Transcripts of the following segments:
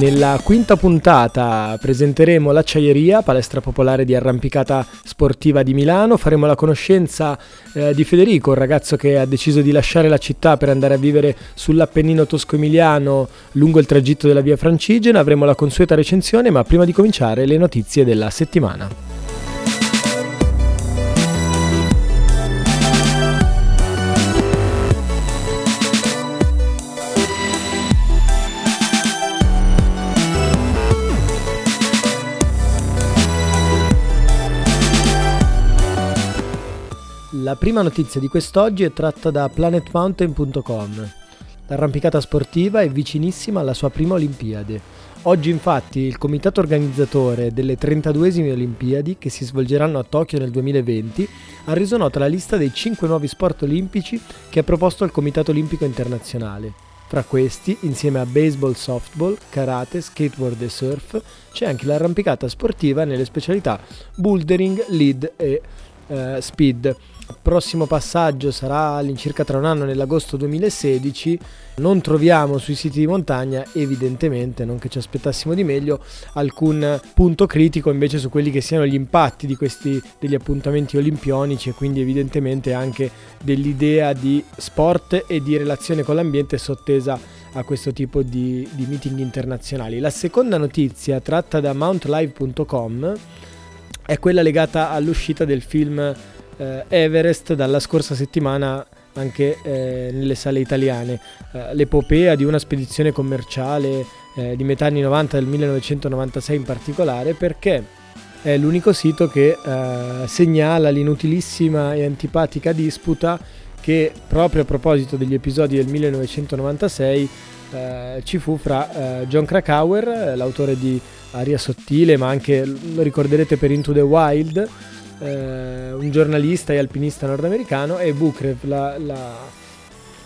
Nella quinta puntata presenteremo l'Acciaieria, palestra popolare di arrampicata sportiva di Milano. Faremo la conoscenza eh, di Federico, un ragazzo che ha deciso di lasciare la città per andare a vivere sull'Appennino tosco-emiliano lungo il tragitto della via Francigena. Avremo la consueta recensione, ma prima di cominciare le notizie della settimana. La prima notizia di quest'oggi è tratta da planetmountain.com. L'arrampicata sportiva è vicinissima alla sua prima Olimpiade. Oggi infatti il comitato organizzatore delle 32esime Olimpiadi, che si svolgeranno a Tokyo nel 2020, ha reso nota la lista dei 5 nuovi sport olimpici che ha proposto il Comitato Olimpico Internazionale. Fra questi, insieme a baseball, softball, karate, skateboard e surf, c'è anche l'arrampicata sportiva nelle specialità bouldering, lead e uh, speed. Prossimo passaggio sarà all'incirca tra un anno nell'agosto 2016. Non troviamo sui siti di montagna, evidentemente, non che ci aspettassimo di meglio, alcun punto critico invece su quelli che siano gli impatti di questi degli appuntamenti olimpionici e quindi evidentemente anche dell'idea di sport e di relazione con l'ambiente sottesa a questo tipo di, di meeting internazionali. La seconda notizia tratta da mountlive.com è quella legata all'uscita del film eh, Everest dalla scorsa settimana anche eh, nelle sale italiane. Eh, l'epopea di una spedizione commerciale eh, di metà anni 90 del 1996 in particolare perché è l'unico sito che eh, segnala l'inutilissima e antipatica disputa che proprio a proposito degli episodi del 1996 eh, ci fu fra John Krakauer, l'autore di Aria Sottile, ma anche lo ricorderete per Into the Wild, eh, un giornalista e alpinista nordamericano, e Bukrev, la, la,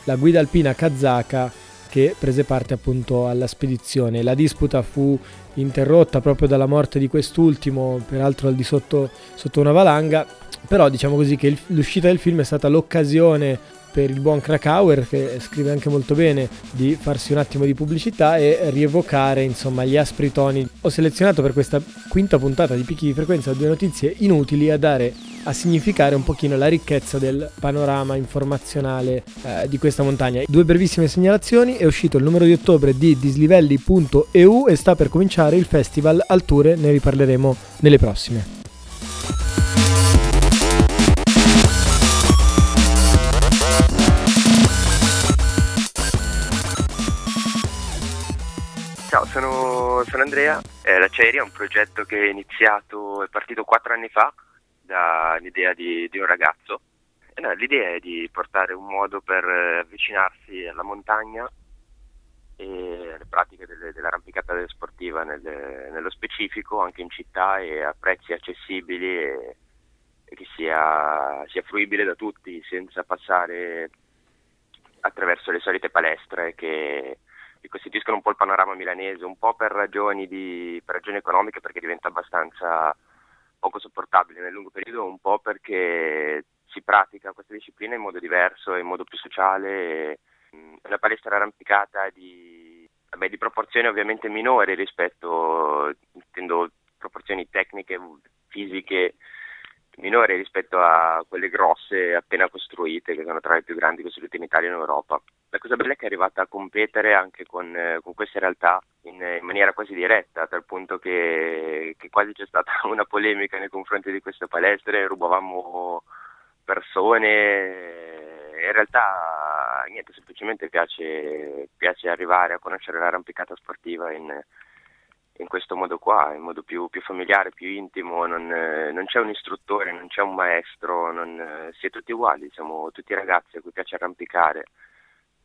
la guida alpina kazaka che prese parte appunto alla spedizione. La disputa fu interrotta proprio dalla morte di quest'ultimo, peraltro al di sotto, sotto una valanga, però diciamo così che l'uscita del film è stata l'occasione per il buon Krakauer che scrive anche molto bene di farsi un attimo di pubblicità e rievocare insomma gli aspri toni. Ho selezionato per questa quinta puntata di picchi di frequenza due notizie inutili a dare a significare un pochino la ricchezza del panorama informazionale eh, di questa montagna. Due brevissime segnalazioni, è uscito il numero di ottobre di dislivelli.eu e sta per cominciare il festival Alture, ne riparleremo nelle prossime. Ciao, sono, sono Andrea. Eh, la Ceria è un progetto che è iniziato, è partito quattro anni fa dall'idea di, di un ragazzo. E, no, l'idea è di portare un modo per eh, avvicinarsi alla montagna e alle pratiche delle, dell'arrampicata sportiva nel, nello specifico, anche in città e a prezzi accessibili e, e che sia, sia fruibile da tutti senza passare attraverso le solite palestre che che costituiscono un po' il panorama milanese, un po' per ragioni, di, per ragioni economiche perché diventa abbastanza poco sopportabile nel lungo periodo, un po' perché si pratica questa disciplina in modo diverso, in modo più sociale. È una palestra arrampicata di, vabbè, di proporzioni ovviamente minori rispetto, intendo proporzioni tecniche, fisiche minori rispetto a quelle grosse appena costruite, che sono tra le più grandi costruite in Italia e in Europa. La cosa bella è che è arrivata a competere anche con, eh, con queste realtà in, in, maniera quasi diretta, a tal punto che, che, quasi c'è stata una polemica nei confronti di queste palestre, rubavamo persone. In realtà niente, semplicemente piace, piace arrivare a conoscere l'arrampicata sportiva in, in questo modo qua, in modo più, più familiare, più intimo, non, eh, non, c'è un istruttore, non c'è un maestro, non, eh, si è tutti uguali, siamo tutti ragazzi a cui piace arrampicare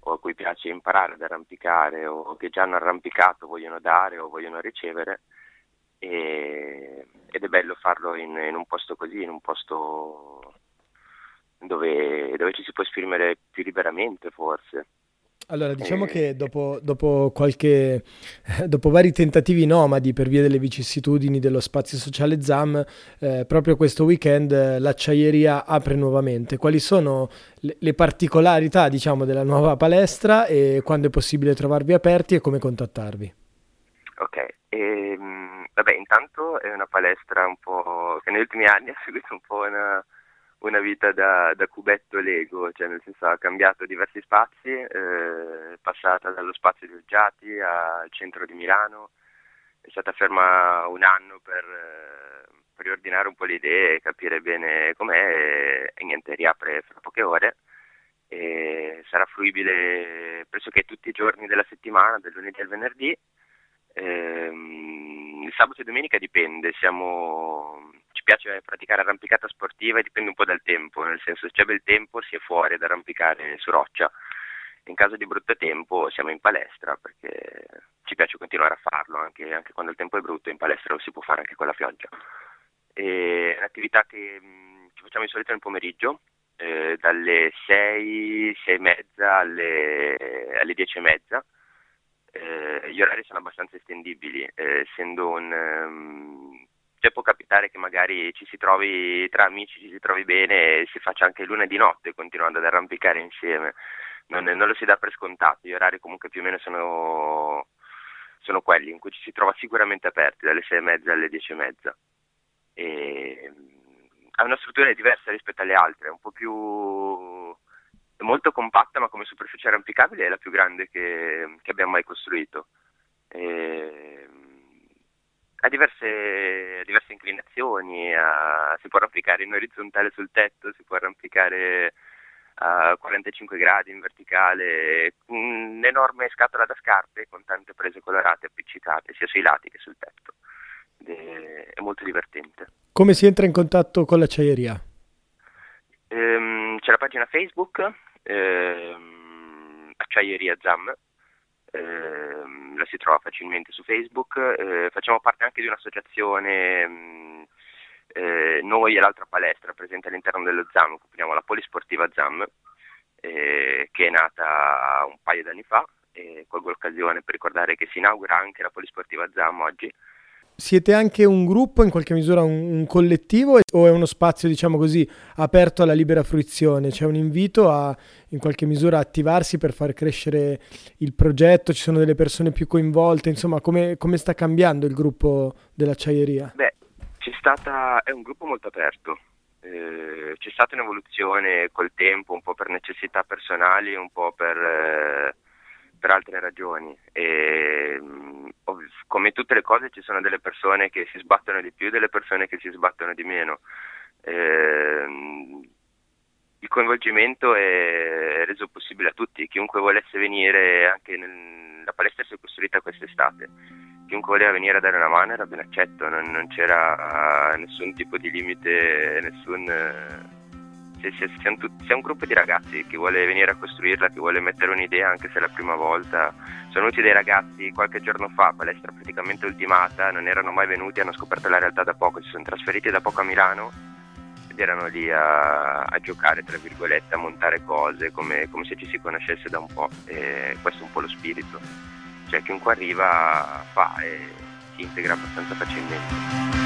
o a cui piace imparare ad arrampicare o che già hanno arrampicato vogliono dare o vogliono ricevere e, ed è bello farlo in, in, un posto così, in un posto dove, dove ci si può esprimere più liberamente forse. Allora, diciamo che dopo, dopo, qualche, dopo vari tentativi nomadi per via delle vicissitudini dello spazio sociale ZAM, eh, proprio questo weekend eh, l'acciaieria apre nuovamente. Quali sono le, le, particolarità, diciamo, della nuova palestra e quando è possibile trovarvi aperti e come contattarvi? Ok, ehm, vabbè, intanto è una palestra un po' che negli ultimi anni ha seguito un po' una una vita da, da, cubetto Lego, cioè nel senso ha cambiato diversi spazi, eh, passata dallo spazio di Oggiati al centro di Milano, è stata ferma un anno per, eh, per riordinare un po' le idee capire bene com'è e, e niente, riapre fra poche ore e sarà fruibile pressoché tutti i giorni della settimana, dal lunedì al venerdì. Ehm, il sabato e domenica dipende, siamo piace praticare arrampicata sportiva e dipende un po' dal tempo, nel senso se c'è bel tempo si è fuori ad arrampicare su roccia, in caso di brutto tempo siamo in palestra perché ci piace continuare a farlo anche, anche quando il tempo è brutto, in palestra lo si può fare anche con la pioggia. E è un'attività che ci facciamo di solito nel pomeriggio, eh, dalle 6, 6 e mezza alle, alle 10 e mezza. Eh, gli orari sono abbastanza estendibili, eh, essendo un, um, cioè può capitare che magari ci si trovi tra amici, ci si trovi bene e si faccia anche lunedì notte continuando ad arrampicare insieme. Non, non lo si dà per scontato, gli orari comunque più o meno sono, sono quelli in cui ci si trova sicuramente aperti dalle sei e mezza alle dieci e mezza. E, ha una struttura diversa rispetto alle altre, un po' più molto compatta ma come superficie arrampicabile è la più grande che, che abbiamo mai costruito. E, ha diverse, diverse inclinazioni, ha, si può arrampicare in orizzontale sul tetto, si può arrampicare a 45 gradi in verticale, un'enorme scatola da scarpe con tante prese colorate appiccicate sia sui lati che sul tetto. È molto divertente. Come si entra in contatto con l'acciaieria? Ehm, c'è la pagina Facebook, ehm, Acciaieria ZAM, ehm, la si trova facilmente su Facebook, eh, facciamo parte anche di un'associazione, mh, mm, eh, noi e l'altra palestra presente all'interno dello ZAM, occupiamo la Polisportiva ZAM, eh, che è nata un paio di anni fa, e colgo l'occasione per ricordare che si inaugura anche la Polisportiva ZAM oggi, siete anche un gruppo, in qualche misura un, un, collettivo o è uno spazio, diciamo così, aperto alla libera fruizione? C'è un invito a, in qualche misura, attivarsi per far crescere il progetto? Ci sono delle persone più coinvolte? Insomma, come, come sta cambiando il gruppo dell'acciaieria? Beh, c'è stata, è un gruppo molto aperto. Eh, c'è stata un'evoluzione col tempo, un po' per necessità personali, un po' per... Eh, per altre ragioni. E, come tutte le cose ci sono delle persone che si sbattono di più e delle persone che si sbattono di meno. E, il coinvolgimento è reso possibile a tutti, chiunque volesse venire, anche nel, la palestra si è costruita quest'estate, chiunque voleva venire a dare una mano era ben accetto, non, non c'era uh, nessun tipo di limite, nessun... Se, se, se, un, se, un, gruppo di ragazzi che vuole venire a costruirla, che vuole mettere un'idea anche se è la prima volta, sono venuti dei ragazzi qualche giorno fa, palestra praticamente ultimata, non erano mai venuti, hanno scoperto la realtà da poco, si sono trasferiti da poco a Milano ed erano lì a, a giocare, tra virgolette, a montare cose come, come, se ci si conoscesse da un po'. E questo è un po' lo spirito, cioè chiunque arriva fa e si integra abbastanza facilmente.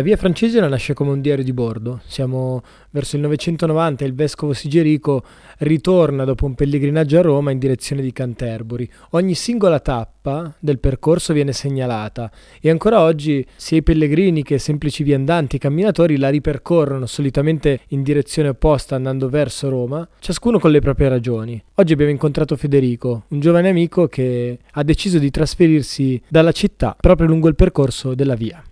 La via francigena nasce come un diario di bordo. Siamo verso il 990 e il vescovo Sigerico ritorna dopo un pellegrinaggio a Roma in direzione di Canterbury. Ogni singola tappa del percorso viene segnalata e ancora oggi sia i pellegrini che semplici viandanti e camminatori la ripercorrono solitamente in direzione opposta andando verso Roma, ciascuno con le proprie ragioni. Oggi abbiamo incontrato Federico, un giovane amico che ha deciso di trasferirsi dalla città proprio lungo il percorso della via.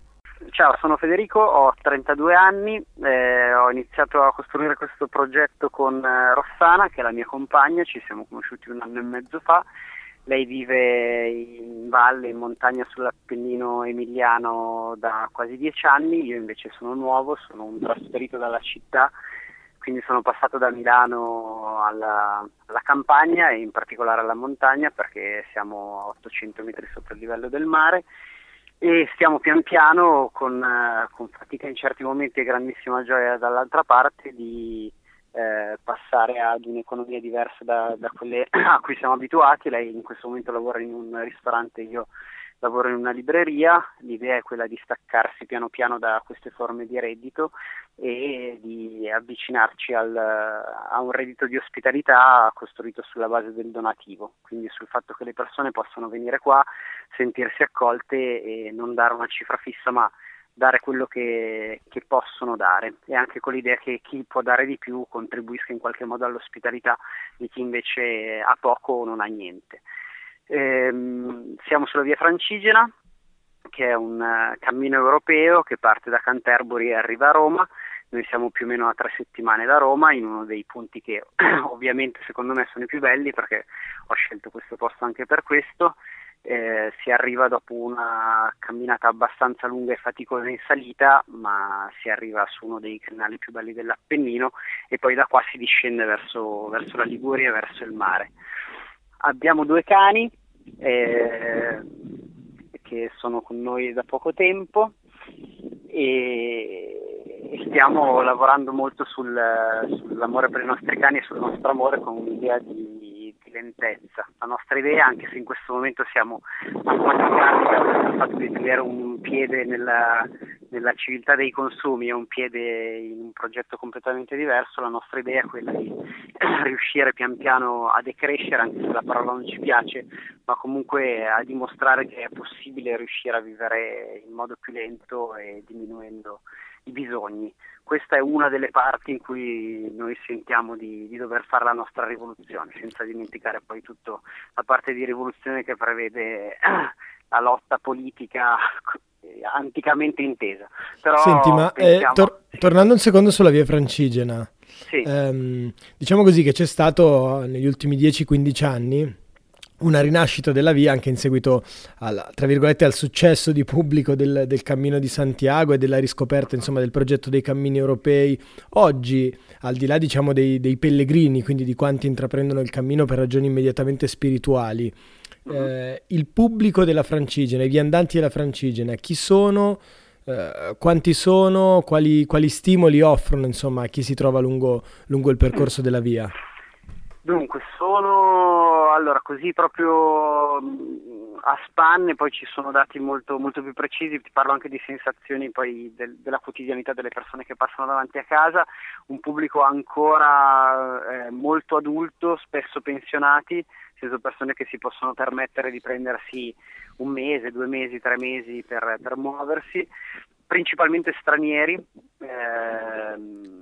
Ciao, sono Federico, ho 32 anni, eh, ho iniziato a costruire questo progetto con eh, Rossana, che è la mia compagna, ci siamo conosciuti un anno e mezzo fa. Lei vive in valle, in montagna sull'Appennino emiliano da quasi dieci anni, io invece sono nuovo, sono un trasferito dalla città, quindi sono passato da Milano alla, alla campagna e in particolare alla montagna perché siamo a 800 metri sotto il livello del mare e stiamo pian piano con, eh, con, fatica in certi momenti e grandissima gioia dall'altra parte di eh, passare ad un'economia diversa da, da, quelle a cui siamo abituati. Lei in questo momento lavora in un ristorante, io lavoro in una libreria, l'idea è quella di staccarsi piano piano da queste forme di reddito e di avvicinarci al, a un reddito di ospitalità costruito sulla base del donativo, quindi sul fatto che le persone possano venire qua, sentirsi accolte e non dare una cifra fissa ma dare quello che, che possono dare e anche con l'idea che chi può dare di più contribuisca in qualche modo all'ospitalità di chi invece ha poco o non ha niente. Ehm, siamo sulla via Francigena, che è un uh, cammino europeo che parte da Canterbury e arriva a Roma. Noi siamo più o meno a tre settimane da Roma, in uno dei punti che ovviamente secondo me sono i più belli perché ho scelto questo posto anche per questo. Eh, si arriva dopo una camminata abbastanza lunga e faticosa in salita, ma si arriva su uno dei canali più belli dell'Appennino e poi da qua si discende verso, verso la Liguria e verso il mare. Abbiamo due cani eh, che sono con noi da poco tempo e stiamo lavorando molto sul, sull'amore per i nostri cani e sul nostro amore con un'idea di, di lentezza. La nostra idea, anche se in questo momento siamo affaticati dal fatto di tenere un piede nella, nella civiltà dei consumi e un piede in un progetto completamente diverso, la nostra idea è quella di riuscire pian piano a decrescere, anche se la parola non ci piace, ma comunque a dimostrare che è possibile riuscire a vivere in modo più lento e diminuendo i bisogni. Questa è una delle parti in cui noi sentiamo di, di dover fare la nostra rivoluzione, senza dimenticare poi tutta la parte di rivoluzione che prevede la lotta politica anticamente intesa. Però Senti, ma eh, tor- tornando un secondo sulla via Francigena, sì. ehm, diciamo così che c'è stato negli ultimi 10-15 anni una rinascita della via anche in seguito al, tra virgolette, al successo di pubblico del, del, cammino di Santiago e della riscoperta insomma, del progetto dei cammini europei. Oggi, al di là diciamo, dei, dei pellegrini, quindi di quanti intraprendono il cammino per ragioni immediatamente spirituali, eh, il pubblico della Francigena, i viandanti della Francigena, chi sono, eh, quanti sono, quali, quali, stimoli offrono insomma, a chi si trova lungo, lungo il percorso della via? Dunque, sono allora così proprio mm, a spanne, poi ci sono dati molto, molto più precisi, ti parlo anche di sensazioni poi del, della quotidianità delle persone che passano davanti a casa, un pubblico ancora eh, molto adulto, spesso pensionati, senso persone che si possono permettere di prendersi un mese, due mesi, tre mesi per, per muoversi, principalmente stranieri. Ehm,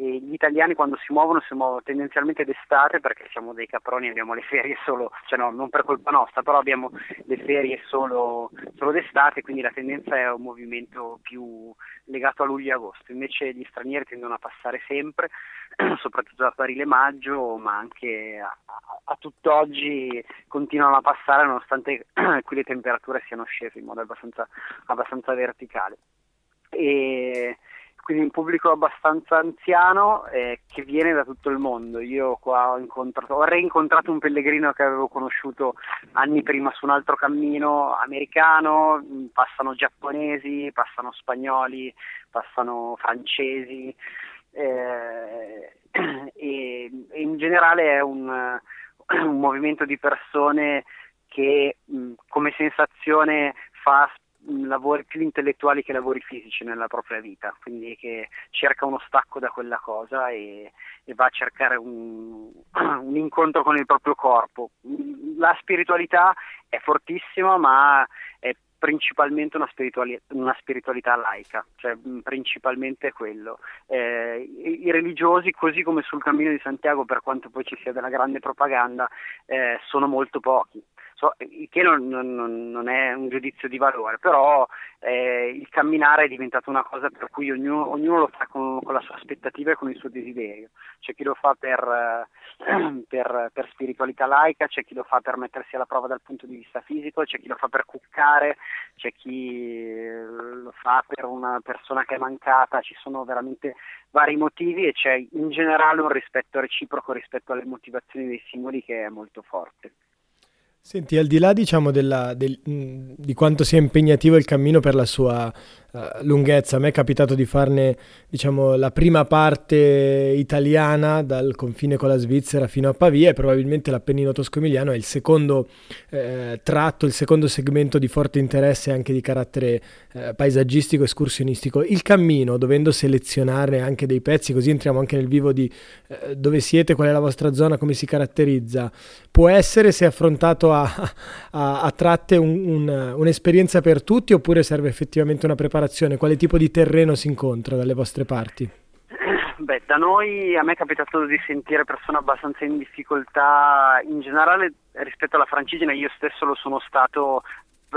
e gli italiani quando si muovono si muovono tendenzialmente d'estate perché siamo dei caproni e abbiamo le ferie solo, cioè no, non per colpa nostra, però abbiamo le ferie solo, solo d'estate, quindi la tendenza è un movimento più legato a luglio e agosto. Invece gli stranieri tendono a passare sempre, soprattutto da aprile-maggio, ma anche a, a, a tutt'oggi continuano a passare nonostante qui le temperature siano scese in modo abbastanza, abbastanza verticale. E quindi un pubblico abbastanza anziano eh, che viene da tutto il mondo. Io qua ho, incontrato, ho reincontrato un pellegrino che avevo conosciuto anni prima su un altro cammino americano, mm, passano giapponesi, passano spagnoli, passano francesi eh, e, e, in generale è un, un movimento di persone che mh, mm, come sensazione fa lavori più intellettuali che lavori fisici nella propria vita, quindi che cerca uno stacco da quella cosa e, e va a cercare un, un, incontro con il proprio corpo. La spiritualità è fortissima, ma è principalmente una, spirituali- una spiritualità laica, cioè principalmente quello. Eh, i, i, religiosi, così come sul cammino di Santiago, per quanto poi ci sia della grande propaganda, eh, sono molto pochi so, che non, non, non, è un giudizio di valore, però eh, il camminare è diventato una cosa per cui ognuno, ognuno lo fa con, con, la sua aspettativa e con il suo desiderio. C'è chi lo fa per, eh, per, per, spiritualità laica, c'è chi lo fa per mettersi alla prova dal punto di vista fisico, c'è chi lo fa per cuccare, c'è chi lo fa per una persona che è mancata, ci sono veramente vari motivi e c'è in generale un rispetto reciproco rispetto alle motivazioni dei singoli che è molto forte. Senti, al di là diciamo, della, del, di quanto sia impegnativo il cammino per la sua lunghezza, a me è capitato di farne diciamo, la prima parte italiana dal confine con la Svizzera fino a Pavia e probabilmente l'Appennino tosco-emiliano è il secondo eh, tratto, il secondo segmento di forte interesse anche di carattere eh, paesaggistico, escursionistico. Il cammino, dovendo selezionare anche dei pezzi, così entriamo anche nel vivo di eh, dove siete, qual è la vostra zona, come si caratterizza, può essere se affrontato a, a, a tratte un, un, un'esperienza per tutti oppure serve effettivamente una preparazione? Quale tipo di terreno si incontra dalle vostre parti? Beh, da noi a me è capitato di sentire persone abbastanza in difficoltà in generale rispetto alla francigena, io stesso lo sono stato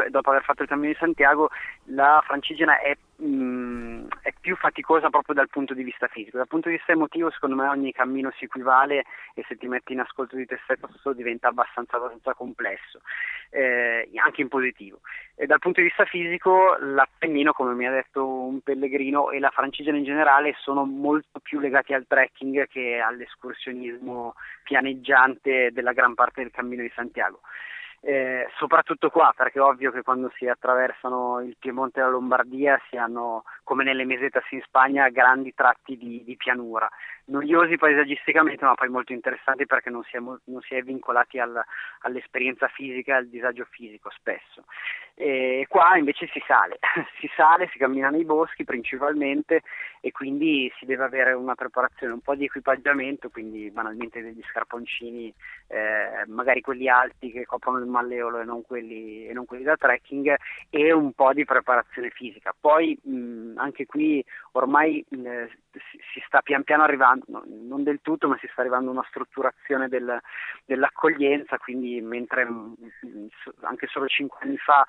dopo aver fatto il cammino di Santiago, la francigena è, mh, mm, è, più faticosa proprio dal punto di vista fisico. Dal punto di vista emotivo, secondo me, ogni cammino si equivale e se ti metti in ascolto di te stesso diventa abbastanza, abbastanza complesso, eh, anche in positivo. E dal punto di vista fisico, l'Appennino, come mi ha detto un pellegrino, e la francigena in generale sono molto più legati al trekking che all'escursionismo pianeggiante della gran parte del cammino di Santiago eh, soprattutto qua, perché è ovvio che quando si attraversano il Piemonte e la Lombardia si hanno, come nelle mesetas in Spagna, grandi tratti di, di pianura, noiosi paesaggisticamente, ma poi molto interessanti perché non si è, non si è vincolati al, all'esperienza fisica al disagio fisico spesso. E qua invece si sale, si sale, si cammina nei boschi principalmente e quindi si deve avere una preparazione, un po' di equipaggiamento, quindi banalmente degli scarponcini, eh, magari quelli alti che coprono il malleolo e non quelli, e non quelli da trekking e un po' di preparazione fisica. Poi mh, anche qui ormai mh, si sta pian piano arrivando, no, non del tutto, ma si sta arrivando a una strutturazione del, dell'accoglienza, quindi mentre mh, anche solo 5 anni fa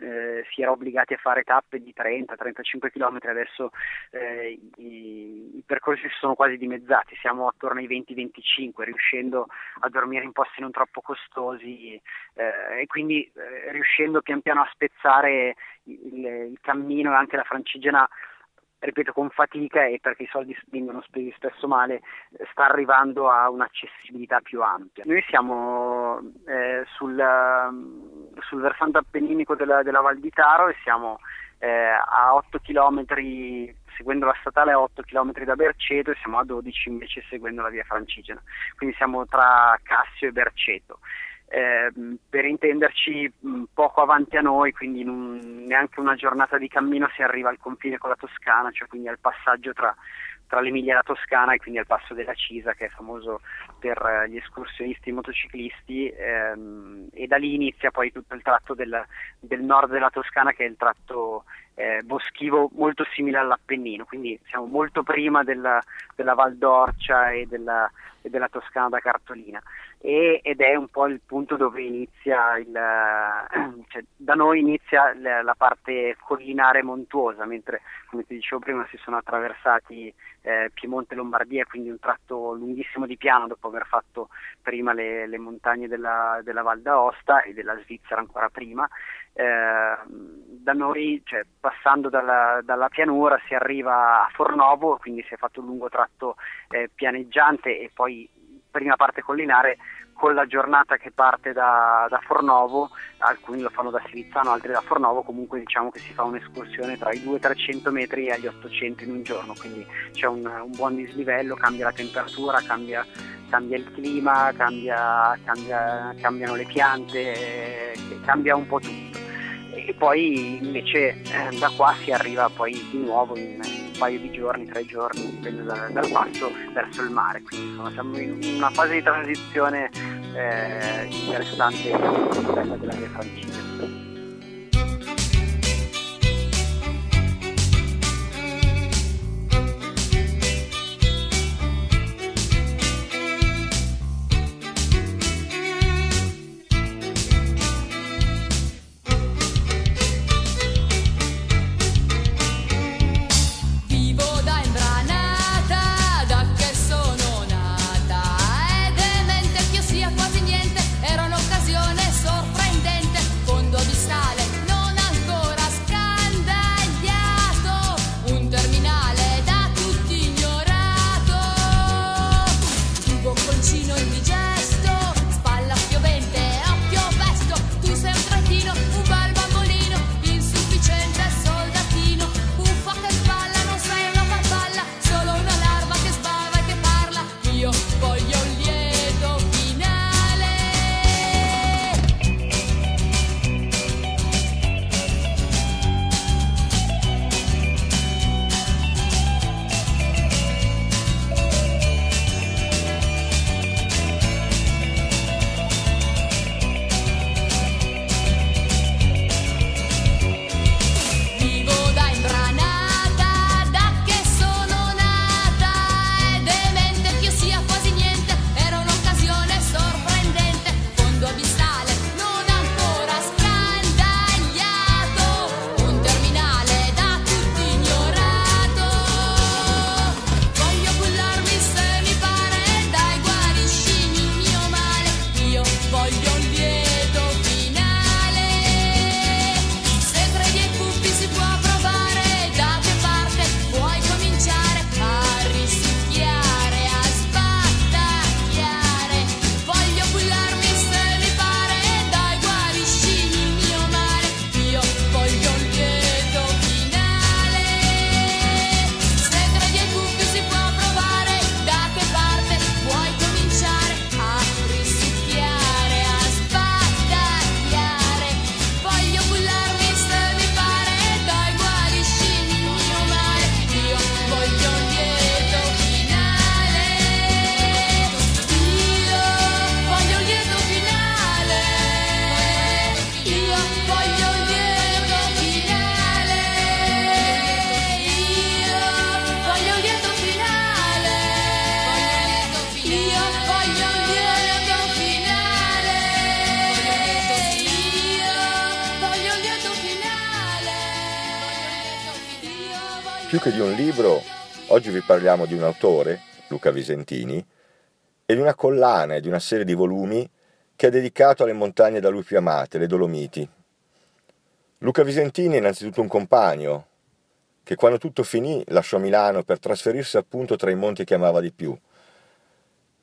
eh, si era obbligati a fare tappe di 30-35 km, adesso eh, i, i, percorsi si sono quasi dimezzati, siamo attorno ai 20-25, riuscendo a dormire in posti non troppo costosi eh, e quindi eh, riuscendo pian piano a spezzare il, il cammino e anche la francigena ripeto con fatica e perché i soldi vengono spesi spesso male, sta arrivando a un'accessibilità più ampia. Noi siamo eh, sul, sul, versante appenninico della, della Val di Taro e siamo eh, a 8 km seguendo la statale a 8 km da Berceto e siamo a 12 invece seguendo la via Francigena, quindi siamo tra Cassio e Berceto eh, per intenderci poco avanti a noi, quindi in un, neanche una giornata di cammino si arriva al confine con la Toscana, cioè quindi al passaggio tra, tra l'Emilia e la Toscana e quindi al passo della Cisa che è famoso per eh, gli escursionisti motociclisti ehm, e da lì inizia poi tutto il tratto del, del nord della Toscana che è il tratto eh, boschivo molto simile all'Appennino, quindi siamo molto prima della, della Val d'Orcia e della, e della Toscana da Cartolina e, ed è un po' il punto dove inizia il, cioè, da noi inizia la, la parte collinare montuosa, mentre come ti dicevo prima si sono attraversati eh, Piemonte e Lombardia, quindi un tratto lunghissimo di piano dopo aver fatto prima le, le montagne della, della Val d'Aosta e della Svizzera ancora prima. Eh, da noi, cioè, passando dalla, dalla, pianura, si arriva a Fornovo, quindi si è fatto un lungo tratto eh, pianeggiante e poi prima parte collinare con la giornata che parte da, da, Fornovo, alcuni lo fanno da Sivizzano, altri da Fornovo, comunque diciamo che si fa un'escursione tra i 200-300 metri e gli 800 in un giorno, quindi c'è un, un buon dislivello, cambia la temperatura, cambia, cambia il clima, cambia, cambia, cambiano le piante, eh, cambia un po' tutto e poi invece eh, da qua si arriva poi di nuovo in un paio di giorni, tre giorni, dipende da, dal passo, verso il mare. Quindi insomma, siamo in una fase di transizione eh, interessante quella della mia francese. Libro, oggi vi parliamo di un autore, Luca Visentini, e di una collana e di una serie di volumi che è dedicato alle montagne da lui più amate, le Dolomiti. Luca Visentini è innanzitutto un compagno, che quando tutto finì lasciò Milano per trasferirsi appunto tra i monti che amava di più.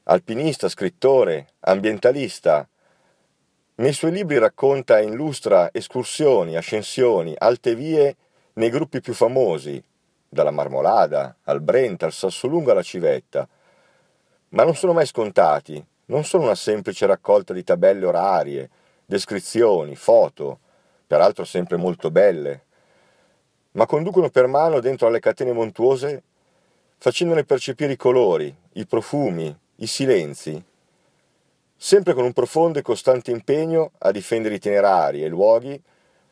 Alpinista, scrittore, ambientalista, nei suoi libri racconta e illustra escursioni, ascensioni, alte vie nei gruppi più famosi, dalla Marmolada al Brenta, al Sassolungo alla Civetta, ma non sono mai scontati, non sono una semplice raccolta di tabelle orarie, descrizioni, foto, peraltro sempre molto belle, ma conducono per mano dentro alle catene montuose facendone percepire i colori, i profumi, i silenzi, sempre con un profondo e costante impegno a difendere itinerari e luoghi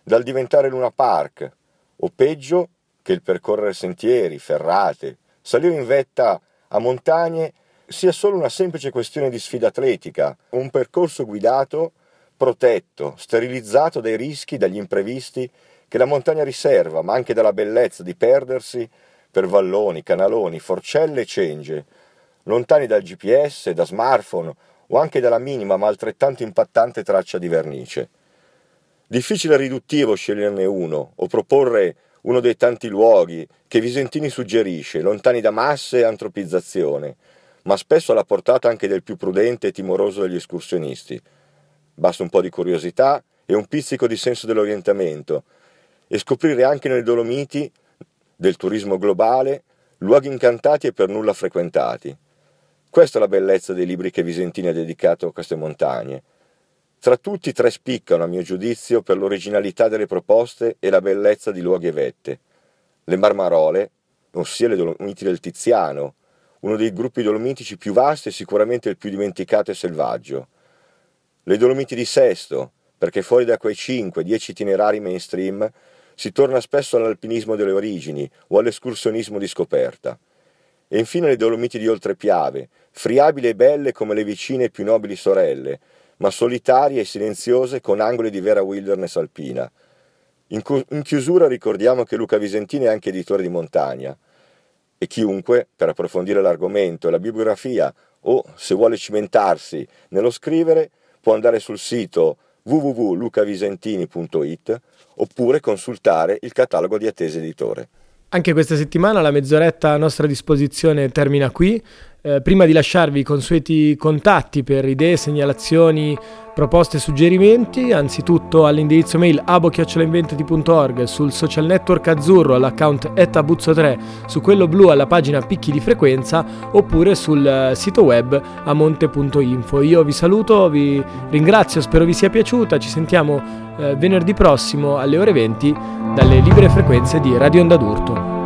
dal diventare Luna Park, o peggio che il percorrere sentieri, ferrate, salire in vetta a montagne sia solo una semplice questione di sfida atletica, un percorso guidato, protetto, sterilizzato dai rischi, dagli imprevisti che la montagna riserva, ma anche dalla bellezza di perdersi per valloni, canaloni, forcelle e cengie, lontani dal GPS, da smartphone o anche dalla minima ma altrettanto impattante traccia di vernice. Difficile e riduttivo sceglierne uno o proporre uno dei tanti luoghi che Visentini suggerisce, lontani da masse e antropizzazione, ma spesso alla portata anche del più prudente e timoroso degli escursionisti. Basta un po' di curiosità e un pizzico di senso dell'orientamento e scoprire anche nelle Dolomiti del turismo globale luoghi incantati e per nulla frequentati. Questa è la bellezza dei libri che Visentini ha dedicato a queste montagne. Tra tutti tre spiccano, a mio giudizio, per l'originalità delle proposte e la bellezza di luoghi e vette. Le Marmarole, ossia le Dolomiti del Tiziano, uno dei gruppi dolomitici più vasti e sicuramente il più dimenticato e selvaggio. Le Dolomiti di Sesto, perché fuori da quei 5-10 itinerari mainstream si torna spesso all'alpinismo delle origini o all'escursionismo di scoperta. E infine le Dolomiti di Oltrepiave, friabili e belle come le vicine e più nobili sorelle, ma solitarie e silenziose con angoli di vera wilderness alpina. In, cu- in chiusura ricordiamo che Luca Visentini è anche editore di montagna e chiunque, per approfondire l'argomento e la bibliografia o se vuole cimentarsi nello scrivere, può andare sul sito www.lucavisentini.it oppure consultare il catalogo di Attese Editore. Anche questa settimana la mezz'oretta a nostra disposizione termina qui. Eh, prima di lasciarvi i consueti contatti per idee, segnalazioni, proposte e suggerimenti, anzitutto all'indirizzo mail abo-inventati.org, sul social network azzurro all'account etabuzzo3, su quello blu alla pagina picchi di frequenza oppure sul eh, sito web amonte.info. Io vi saluto, vi ringrazio, spero vi sia piaciuta, ci sentiamo eh, venerdì prossimo alle ore 20 dalle libere frequenze di Radio Onda d'Urto.